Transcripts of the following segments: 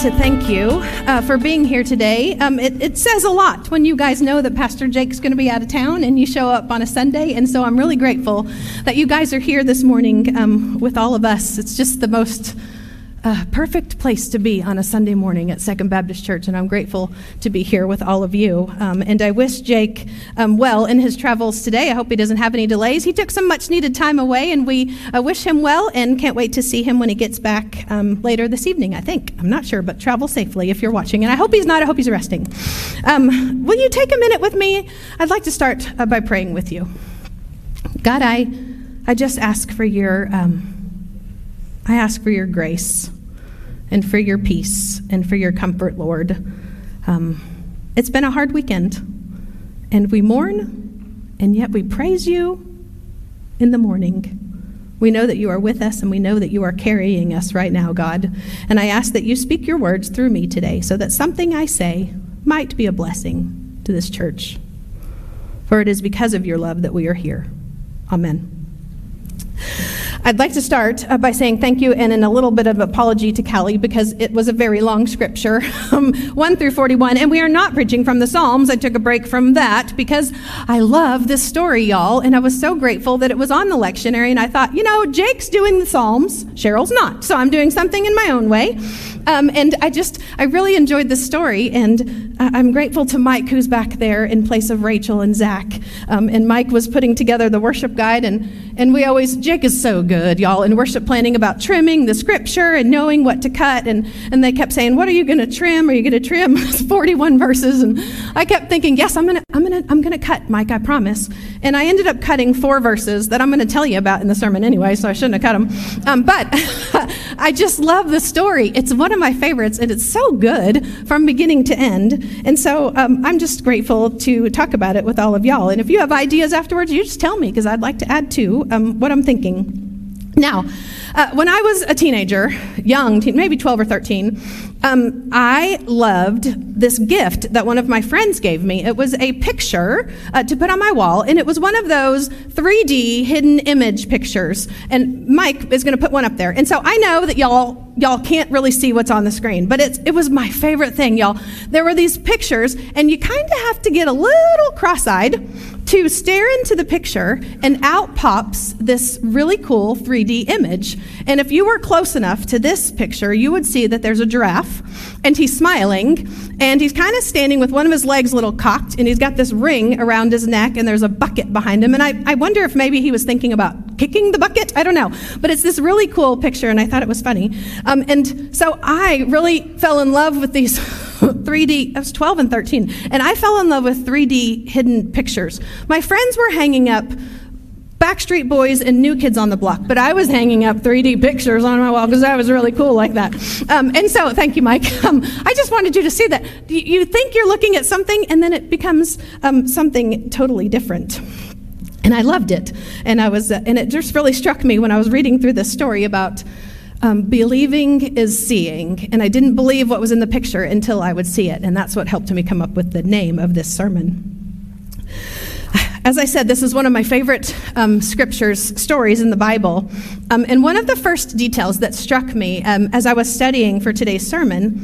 to thank you uh, for being here today. Um, it, it, says a lot when you guys know that Pastor Jake's going to be out of town and you show up on a Sunday. And so I'm really grateful that you guys are here this morning um, with all of us. It's just the most a perfect place to be on a Sunday morning at Second Baptist Church, and I'm grateful to be here with all of you. Um, and I wish Jake um, well in his travels today. I hope he doesn't have any delays. He took some much needed time away, and we uh, wish him well and can't wait to see him when he gets back um, later this evening, I think. I'm not sure, but travel safely if you're watching. And I hope he's not, I hope he's resting. Um, will you take a minute with me? I'd like to start uh, by praying with you. God, I, I just ask for your. I ask for your grace and for your peace and for your comfort, Lord. Um, it's been a hard weekend, and we mourn, and yet we praise you in the morning. We know that you are with us, and we know that you are carrying us right now, God. And I ask that you speak your words through me today so that something I say might be a blessing to this church. For it is because of your love that we are here. Amen. I'd like to start uh, by saying thank you and in a little bit of apology to Kelly because it was a very long scripture, um, 1 through 41, and we are not preaching from the Psalms. I took a break from that because I love this story, y'all, and I was so grateful that it was on the lectionary, and I thought, you know, Jake's doing the Psalms, Sheryl's not, so I'm doing something in my own way. Um, and I just, I really enjoyed the story, and I'm grateful to Mike, who's back there in place of Rachel and Zach. Um, and Mike was putting together the worship guide, and, and we always, Jake is so good, y'all, in worship planning about trimming the scripture and knowing what to cut. And, and they kept saying, What are you going to trim? Are you going to trim 41 verses? And I kept thinking, Yes, I'm going to I'm gonna, I'm gonna cut, Mike, I promise. And I ended up cutting four verses that I'm going to tell you about in the sermon anyway, so I shouldn't have cut them. Um, but I just love the story. It's one of my favorites, and it's so good from beginning to end. And so um, I'm just grateful to talk about it with all of y'all. And if you have ideas afterwards, you just tell me, because I'd like to add to um, what I'm thinking. Now, uh, when I was a teenager, young, teen, maybe 12 or 13, um, I loved this gift that one of my friends gave me. It was a picture uh, to put on my wall, and it was one of those 3D hidden image pictures. And Mike is going to put one up there. And so I know that y'all y'all can't really see what's on the screen, but it's, it was my favorite thing, y'all. There were these pictures, and you kind of have to get a little cross-eyed to stare into the picture, and out pops this really cool 3D image. And if you were close enough to this picture, you would see that there's a giraffe, and he's smiling, and he's kind of standing with one of his legs a little cocked, and he's got this ring around his neck, and there's a bucket behind him. And I, I wonder if maybe he was thinking about kicking the bucket. I don't know. But it's this really cool picture, and I thought it was funny. Um, and so I really fell in love with these. 3D, I was 12 and 13, and I fell in love with 3D hidden pictures. My friends were hanging up Backstreet Boys and New Kids on the Block, but I was hanging up 3D pictures on my wall because that was really cool like that. Um, and so, thank you, Mike. Um, I just wanted you to see that. You think you're looking at something, and then it becomes um, something totally different. And I loved it. And, I was, uh, and it just really struck me when I was reading through this story about um, believing is seeing, and I didn't believe what was in the picture until I would see it, and that's what helped me come up with the name of this sermon. As I said, this is one of my favorite um, scriptures, stories in the Bible. Um, and one of the first details that struck me um, as I was studying for today's sermon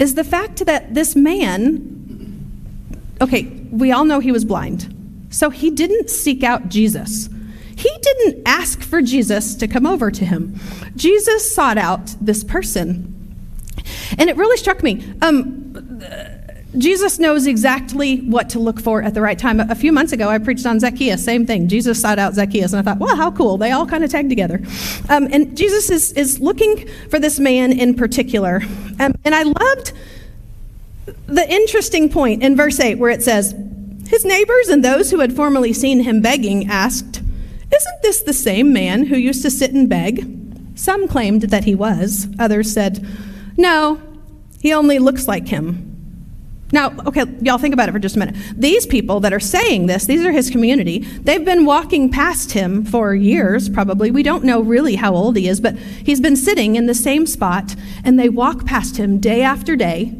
is the fact that this man, okay, we all know he was blind, so he didn't seek out Jesus. He didn't ask for Jesus to come over to him. Jesus sought out this person. And it really struck me. Um, Jesus knows exactly what to look for at the right time. A few months ago, I preached on Zacchaeus, same thing. Jesus sought out Zacchaeus, and I thought, well, how cool. They all kind of tag together. Um, and Jesus is, is looking for this man in particular. Um, and I loved the interesting point in verse 8 where it says, His neighbors and those who had formerly seen him begging asked, isn't this the same man who used to sit and beg? Some claimed that he was. Others said, No, he only looks like him. Now, okay, y'all think about it for just a minute. These people that are saying this, these are his community. They've been walking past him for years, probably. We don't know really how old he is, but he's been sitting in the same spot, and they walk past him day after day.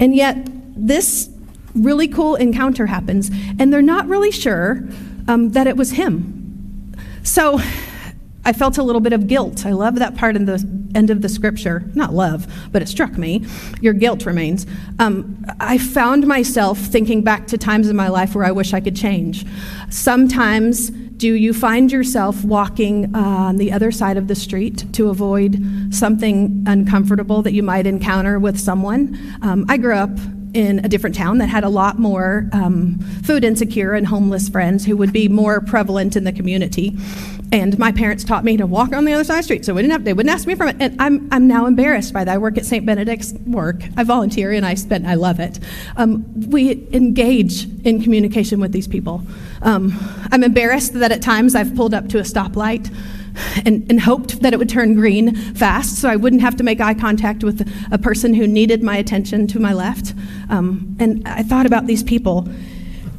And yet, this really cool encounter happens, and they're not really sure um, that it was him. So I felt a little bit of guilt. I love that part in the end of the scripture. Not love, but it struck me. Your guilt remains. Um, I found myself thinking back to times in my life where I wish I could change. Sometimes, do you find yourself walking uh, on the other side of the street to avoid something uncomfortable that you might encounter with someone? Um, I grew up in a different town that had a lot more um, food insecure and homeless friends who would be more prevalent in the community. And my parents taught me to walk on the other side of the street, so have, they wouldn't ask me from it. And I'm, I'm now embarrassed by that. I work at St. Benedict's work. I volunteer and I spend, I love it. Um, we engage in communication with these people. Um, I'm embarrassed that at times I've pulled up to a stoplight and, and, hoped that it would turn green fast so I wouldn't have to make eye contact with a person who needed my attention to my left. Um, and I thought about these people.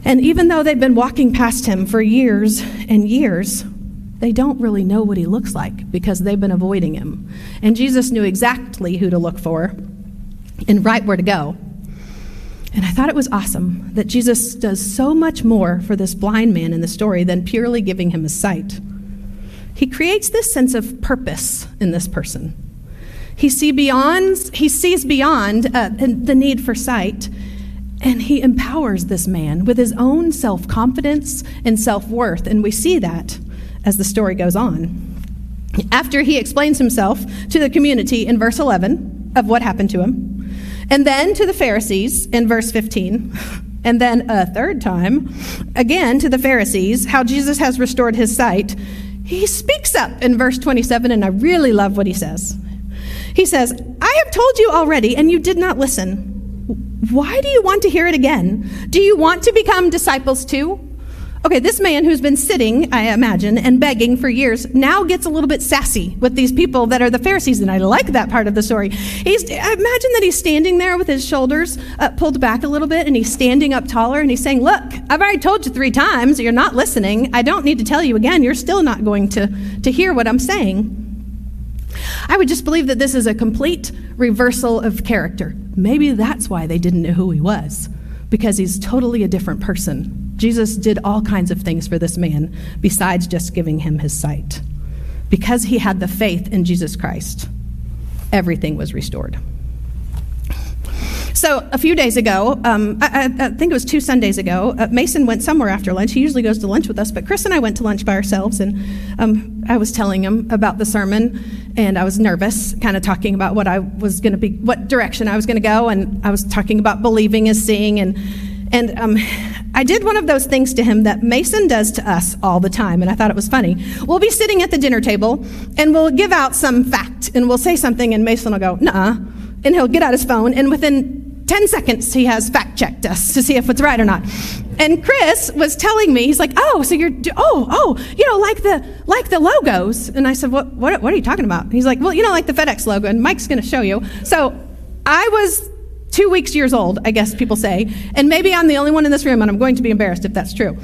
And even though they've been walking past him for years and years, they don't really know what he looks like because they've been avoiding him. And Jesus knew exactly who to look for and right where to go. And I thought it was awesome that Jesus does so much more for this blind man in the story than purely giving him a sight. He creates this sense of purpose in this person. He, see beyond, he sees beyond uh, the need for sight, and he empowers this man with his own self confidence and self worth. And we see that as the story goes on. After he explains himself to the community in verse 11 of what happened to him, and then to the Pharisees in verse 15, and then a third time, again to the Pharisees, how Jesus has restored his sight, he speaks up in verse 27, and I really love what he says. He says, I have told you already, and you did not listen. Why do you want to hear it again? Do you want to become disciples too? Okay, this man who's been sitting, I imagine, and begging for years now gets a little bit sassy with these people that are the Pharisees, and I like that part of the story. He's, I imagine that he's standing there with his shoulders uh, pulled back a little bit, and he's standing up taller, and he's saying, Look, I've already told you three times, you're not listening. I don't need to tell you again. You're still not going to, to hear what I'm saying. I would just believe that this is a complete reversal of character. Maybe that's why they didn't know who he was, because he's totally a different person Jesus did all kinds of things for this man besides just giving him his sight. Because he had the faith in Jesus Christ, everything was restored. So, a few days ago, um, I, I, think it was two Sundays ago, uh, Mason went somewhere after lunch. He usually goes to lunch with us, but Chris and I went to lunch by ourselves, and um, I was telling him about the sermon, and I was nervous, kind of talking about what I was going to be, what direction I was going to go, and I was talking about believing is seeing, and and um, I did one of those things to him that Mason does to us all the time, and I thought it was funny. We'll be sitting at the dinner table, and we'll give out some fact, and we'll say something, and Mason will go, nah, and he'll get out his phone, and within 10 seconds, he has fact checked us to see if it's right or not. And Chris was telling me, he's like, oh, so you're, oh, oh, you know, like the, like the logos. And I said, what, what, what are you talking about? He's like, well, you know, like the FedEx logo, and Mike's going to show you. So I was two weeks years old, I guess people say, and maybe I'm the only one in this room, and I'm going to be embarrassed if that's true.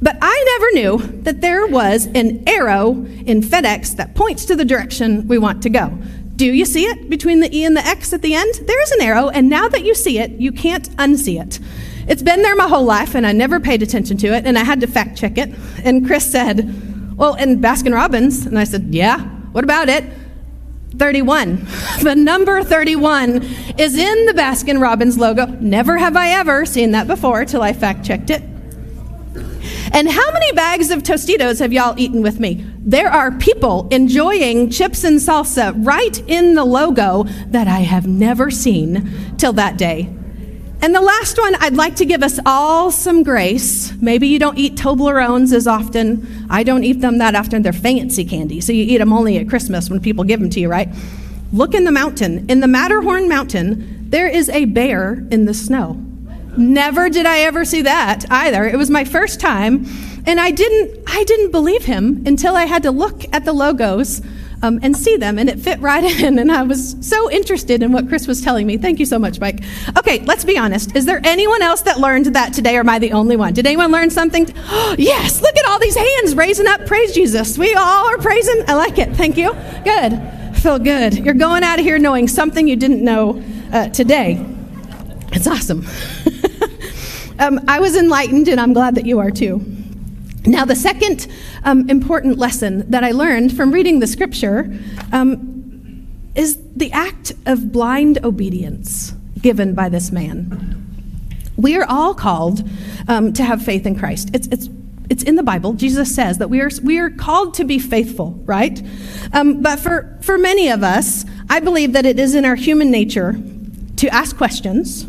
But I never knew that there was an arrow in FedEx that points to the direction we want to go. Do you see it between the E and the X at the end? There is an arrow, and now that you see it, you can't unsee it. It's been there my whole life, and I never paid attention to it, and I had to fact check it. And Chris said, Well, and Baskin Robbins. And I said, Yeah, what about it? 31. The number 31 is in the Baskin Robbins logo. Never have I ever seen that before till I fact checked it. And how many bags of Tostitos have y'all eaten with me? There are people enjoying chips and salsa right in the logo that I have never seen till that day. And the last one, I'd like to give us all some grace. Maybe you don't eat Toblerones as often. I don't eat them that often. They're fancy candy, so you eat them only at Christmas when people give them to you, right? Look in the mountain. In the Matterhorn mountain, there is a bear in the snow. Never did I ever see that either. It was my first time, and I didn't I didn't believe him until I had to look at the logos um, and see them, and it fit right in. And I was so interested in what Chris was telling me. Thank you so much, Mike. Okay, let's be honest. Is there anyone else that learned that today, or am I the only one? Did anyone learn something? Oh, yes, look at all these hands raising up. Praise Jesus. We all are praising. I like it. Thank you. Good. Feel good. You're going out of here knowing something you didn't know uh, today. It's awesome. um, I was enlightened, and I'm glad that you are too. Now, the second um, important lesson that I learned from reading the scripture um, is the act of blind obedience given by this man. We are all called um, to have faith in Christ. It's, it's, it's in the Bible. Jesus says that we are, we are called to be faithful, right? Um, but for, for many of us, I believe that it is in our human nature to ask questions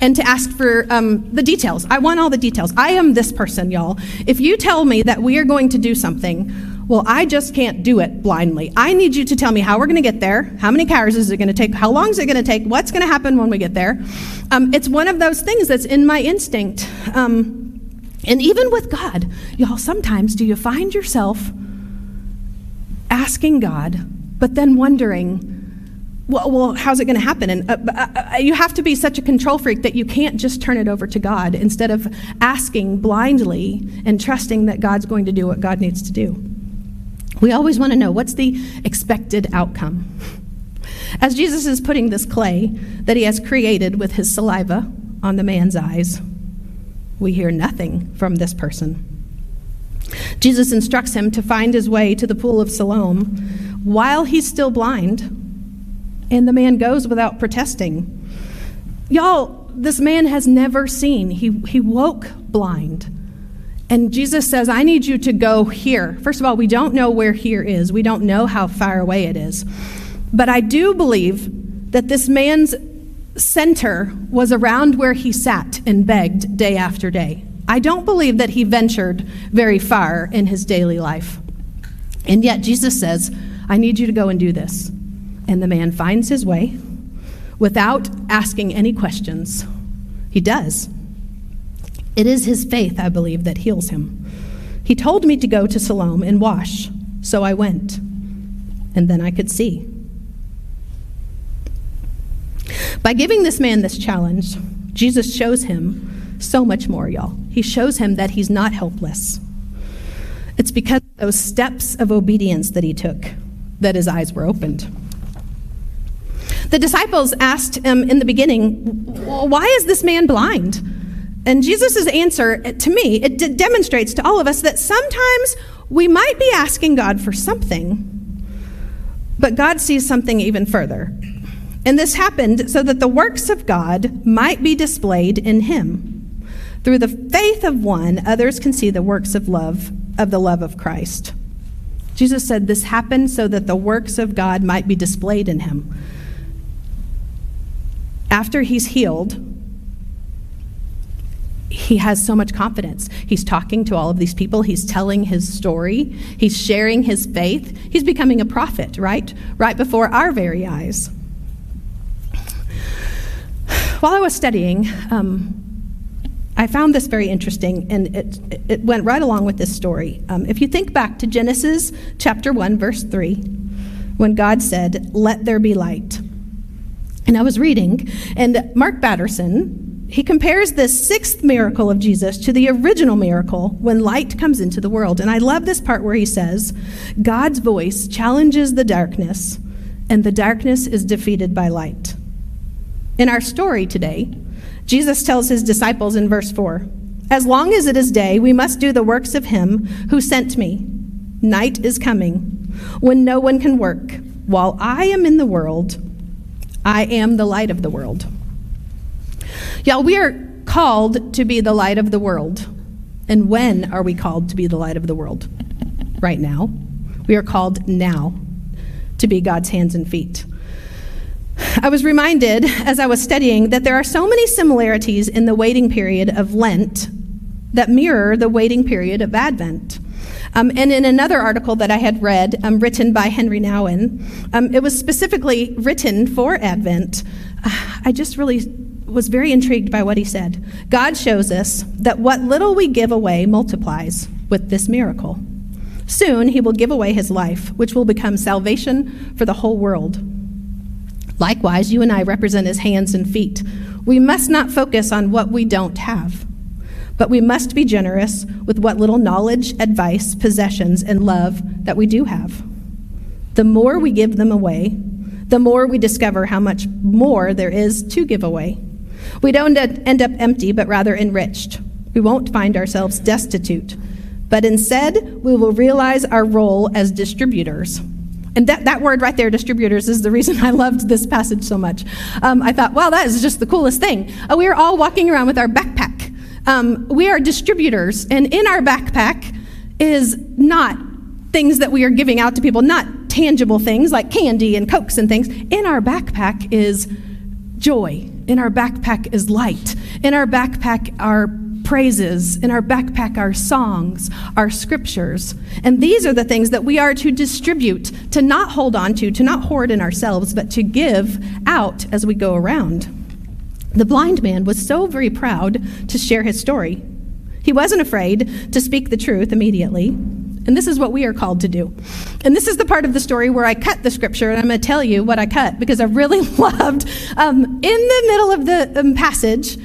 and to ask for um, the details. I want all the details. I am this person, y'all. If you tell me that we are going to do something, well, I just can't do it blindly. I need you to tell me how we're going to get there, how many cars is it going to take, how long is it going to take, what's going to happen when we get there. Um, it's one of those things that's in my instinct. Um, and even with God, y'all, sometimes do you find yourself asking God, but then wondering, well, well how's it going to happen? And uh, uh, uh, you have to be such a control freak that you can't just turn it over to God instead of asking blindly and trusting that God's going to do what God needs to do. We always want to know what's the expected outcome. As Jesus is putting this clay that he has created with his saliva on the man's eyes, we hear nothing from this person. Jesus instructs him to find his way to the pool of Siloam while he's still blind and the man goes without protesting. Y'all, this man has never seen. He, he woke blind. And Jesus says, I need you to go here. First of all, we don't know where here is, we don't know how far away it is. But I do believe that this man's center was around where he sat and begged day after day. I don't believe that he ventured very far in his daily life. And yet, Jesus says, I need you to go and do this. And the man finds his way without asking any questions. He does. It is his faith, I believe, that heals him. He told me to go to Siloam and wash, so I went, and then I could see. By giving this man this challenge, Jesus shows him so much more, y'all. He shows him that he's not helpless. It's because of those steps of obedience that he took that his eyes were opened. The disciples asked him in the beginning, Why is this man blind? And Jesus' answer eh, to me, it d- demonstrates to all of us that sometimes we might be asking God for something, but God sees something even further. And this happened so that the works of God might be displayed in him. Through the faith of one, others can see the works of love, of the love of Christ. Jesus said this happened so that the works of God might be displayed in him after he's healed, he has so much confidence. He's talking to all of these people. He's telling his story. He's sharing his faith. He's becoming a prophet, right? Right before our very eyes. While I was studying, um, I found this very interesting, and it, it went right along with this story. Um, if you think back to Genesis chapter 1, verse 3, when God said, Let there be light. And I was reading, and Mark Batterson, he compares this sixth miracle of Jesus to the original miracle when light comes into the world. And I love this part where he says, God's voice challenges the darkness, and the darkness is defeated by light. In our story today, Jesus tells his disciples in verse 4 As long as it is day, we must do the works of him who sent me. Night is coming when no one can work. While I am in the world, I am the light of the world. Y'all, we are called to be the light of the world. And when are we called to be the light of the world? Right now. We are called now to be God's hands and feet. I was reminded as I was studying that there are so many similarities in the waiting period of Lent that mirror the waiting period of Advent. Um, and in another article that I had read, um, written by Henri Nouwen, um, it was specifically written for Advent. Uh, I just really was very intrigued by what he said. God shows us that what little we give away multiplies with this miracle. Soon he will give away his life, which will become salvation for the whole world. Likewise, you and I represent his hands and feet. We must not focus on what we don't have. But we must be generous with what little knowledge, advice, possessions, and love that we do have. The more we give them away, the more we discover how much more there is to give away. We don't end up empty, but rather enriched. We won't find ourselves destitute, but instead we will realize our role as distributors. And that, that word right there, distributors, is the reason I loved this passage so much. Um, I thought, wow, that is just the coolest thing. Uh, we are all walking around with our backpack. Um, we are distributors, and in our backpack is not things that we are giving out to people, not tangible things like candy and cokes and things. In our backpack is joy. In our backpack is light. In our backpack are praises, in our backpack our songs, our scriptures. And these are the things that we are to distribute, to not hold on to, to not hoard in ourselves, but to give out as we go around. The blind man was so very proud to share his story. He wasn't afraid to speak the truth immediately. And this is what we are called to do. And this is the part of the story where I cut the scripture, and I'm going to tell you what I cut because I really loved. Um, in the middle of the um, passage,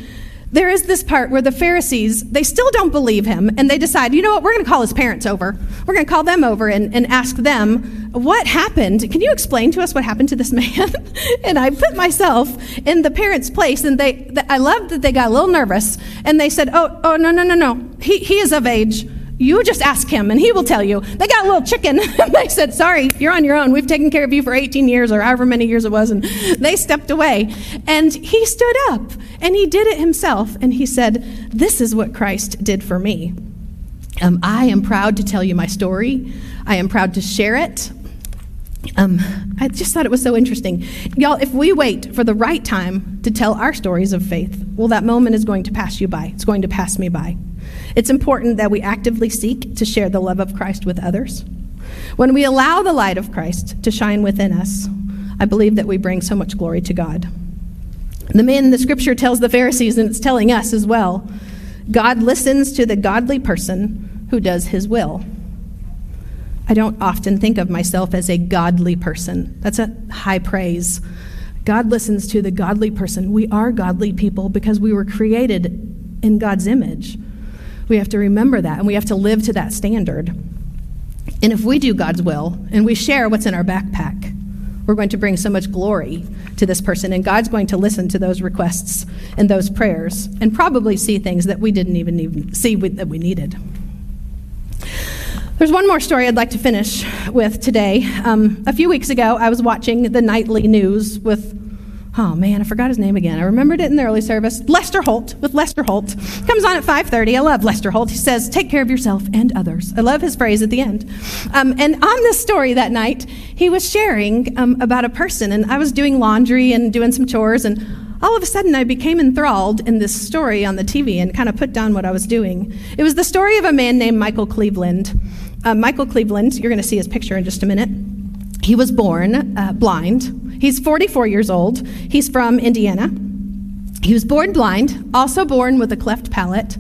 there is this part where the Pharisees, they still don't believe him, and they decide, you know what, we're going to call his parents over. We're going to call them over and, and ask them, what happened? Can you explain to us what happened to this man? and I put myself in the parents' place, and they, I loved that they got a little nervous, and they said, oh, oh, no, no, no, no. He, he is of age. You just ask him and he will tell you. They got a little chicken. they said, Sorry, you're on your own. We've taken care of you for 18 years or however many years it was. And they stepped away. And he stood up and he did it himself. And he said, This is what Christ did for me. Um, I am proud to tell you my story. I am proud to share it. Um, I just thought it was so interesting. Y'all, if we wait for the right time to tell our stories of faith, well, that moment is going to pass you by. It's going to pass me by. It's important that we actively seek to share the love of Christ with others. When we allow the light of Christ to shine within us, I believe that we bring so much glory to God. The man the scripture tells the Pharisees, and it's telling us as well God listens to the godly person who does his will. I don't often think of myself as a godly person. That's a high praise. God listens to the godly person. We are godly people because we were created in God's image. We have to remember that and we have to live to that standard. And if we do God's will and we share what's in our backpack, we're going to bring so much glory to this person, and God's going to listen to those requests and those prayers and probably see things that we didn't even, even see we, that we needed. There's one more story I'd like to finish with today. Um, a few weeks ago, I was watching the nightly news with oh man, I forgot his name again. I remembered it in the early service. Lester Holt with Lester Holt comes on at 5:30. I love Lester Holt. He says, "Take care of yourself and others." I love his phrase at the end. Um, and on this story that night, he was sharing um, about a person, and I was doing laundry and doing some chores, and all of a sudden I became enthralled in this story on the TV and kind of put down what I was doing. It was the story of a man named Michael Cleveland. Uh, Michael Cleveland, you're going to see his picture in just a minute. He was born uh, blind He's 44 years old. He's from Indiana. He was born blind, also born with a cleft palate.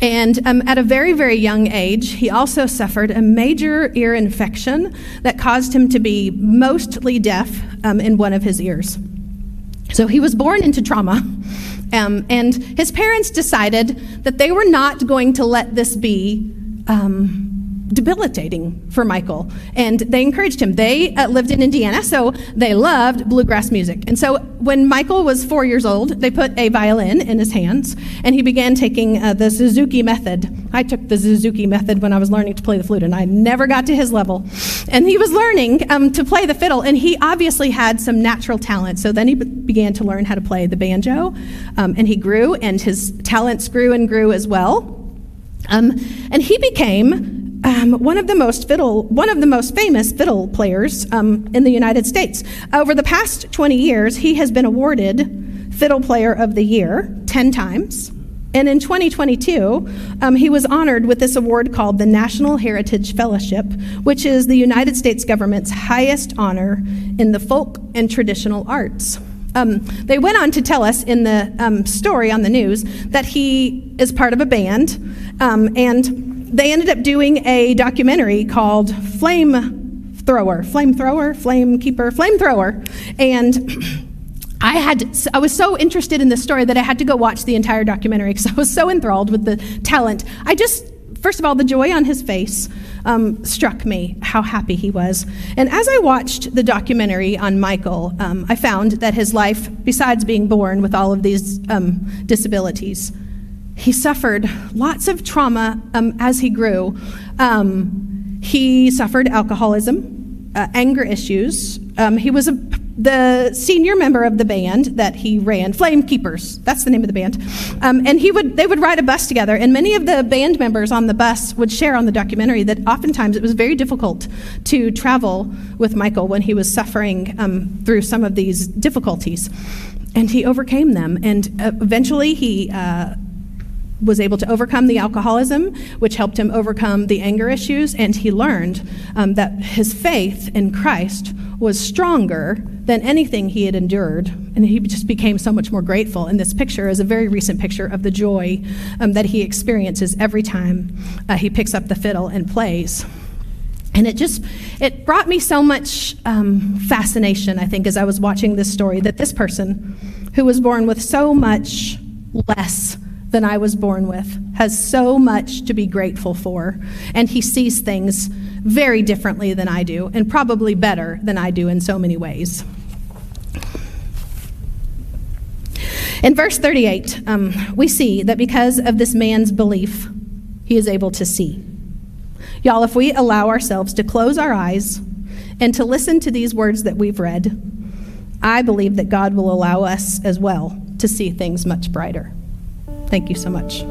And um, at a very, very young age, he also suffered a major ear infection that caused him to be mostly deaf um, in one of his ears. So he was born into trauma. Um, and his parents decided that they were not going to let this be um, debilitating for Michael. And they encouraged him. They uh, lived in Indiana, so they loved bluegrass music. And so when Michael was four years old, they put a violin in his hands, and he began taking uh, the Suzuki method. I took the Suzuki method when I was learning to play the flute, and I never got to his level. And he was learning um, to play the fiddle, and he obviously had some natural talent. So then he began to learn how to play the banjo, um, and he grew, and his talents grew and grew as well. Um, and he became um, one of the most fiddle, one of the most famous fiddle players um, in the United States. Over the past 20 years, he has been awarded Fiddle Player of the Year 10 times. And in 2022, um, he was honored with this award called the National Heritage Fellowship, which is the United States government's highest honor in the folk and traditional arts. Um, they went on to tell us in the um, story on the news that he is part of a band um, and they ended up doing a documentary called Flame Thrower, Flame Thrower, Flame Keeper, Flame Thrower. And I had I was so interested in this story that I had to go watch the entire documentary because I was so enthralled with the talent. I just first of all the joy on his face um, struck me how happy he was. And as I watched the documentary on Michael, um, I found that his life, besides being born with all of these um, disabilities, he suffered lots of trauma um, as he grew. Um, he suffered alcoholism, uh, anger issues. Um, he was a the senior member of the band that he ran, Flame Keepers, that's the name of the band. Um, and he would, they would ride a bus together, and many of the band members on the bus would share on the documentary that oftentimes it was very difficult to travel with Michael when he was suffering um, through some of these difficulties. And he overcame them, and uh, eventually he. Uh, was able to overcome the alcoholism, which helped him overcome the anger issues, and he learned um, that his faith in Christ was stronger than anything he had endured. And he just became so much more grateful. And this picture is a very recent picture of the joy um, that he experiences every time uh, he picks up the fiddle and plays. And it just it brought me so much um, fascination, I think, as I was watching this story, that this person who was born with so much less than I was born with has so much to be grateful for. And he sees things very differently than I do, and probably better than I do in so many ways. In verse 38, um, we see that because of this man's belief, he is able to see. Y'all, if we allow ourselves to close our eyes and to listen to these words that we've read, I believe that God will allow us as well to see things much brighter. Thank you so much.